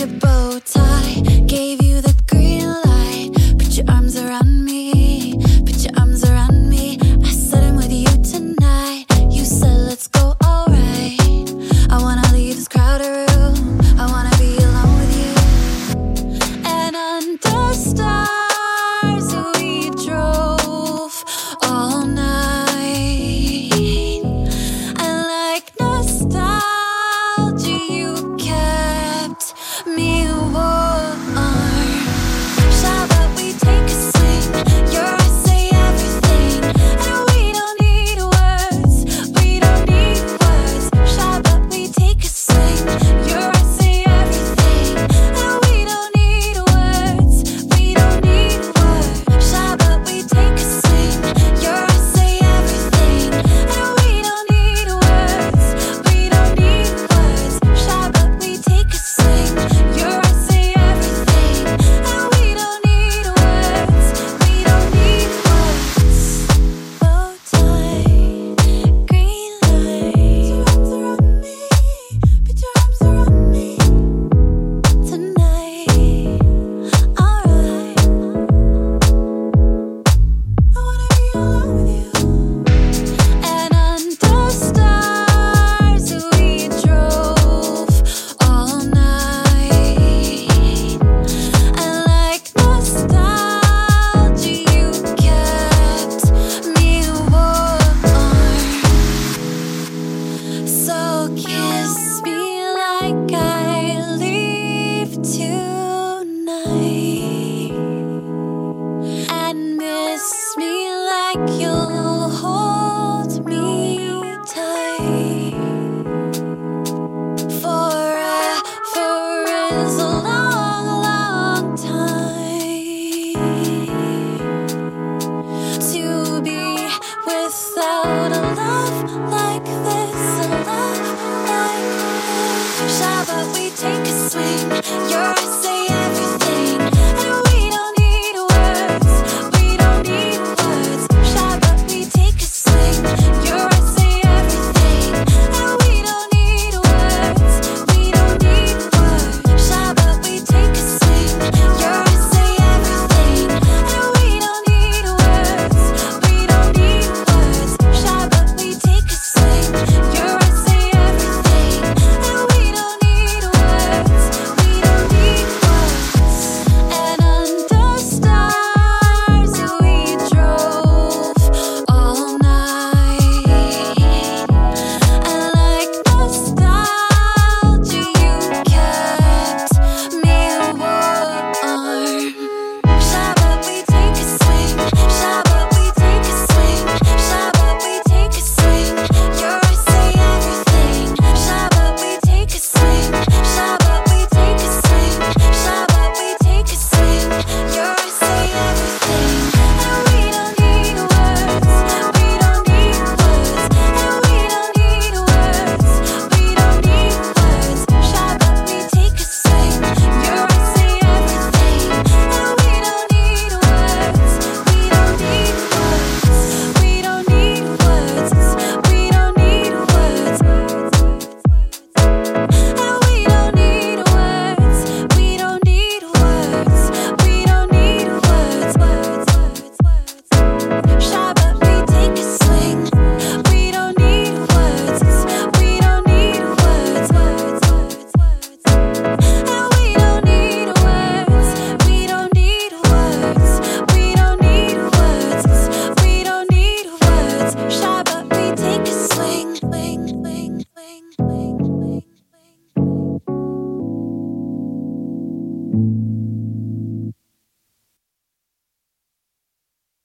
your bow tie, gave you the green light. Put your arms around me, put your arms around me. I said I'm with you tonight. You said let's go alright. I wanna leave this crowded room. I wanna be alone with you and understand.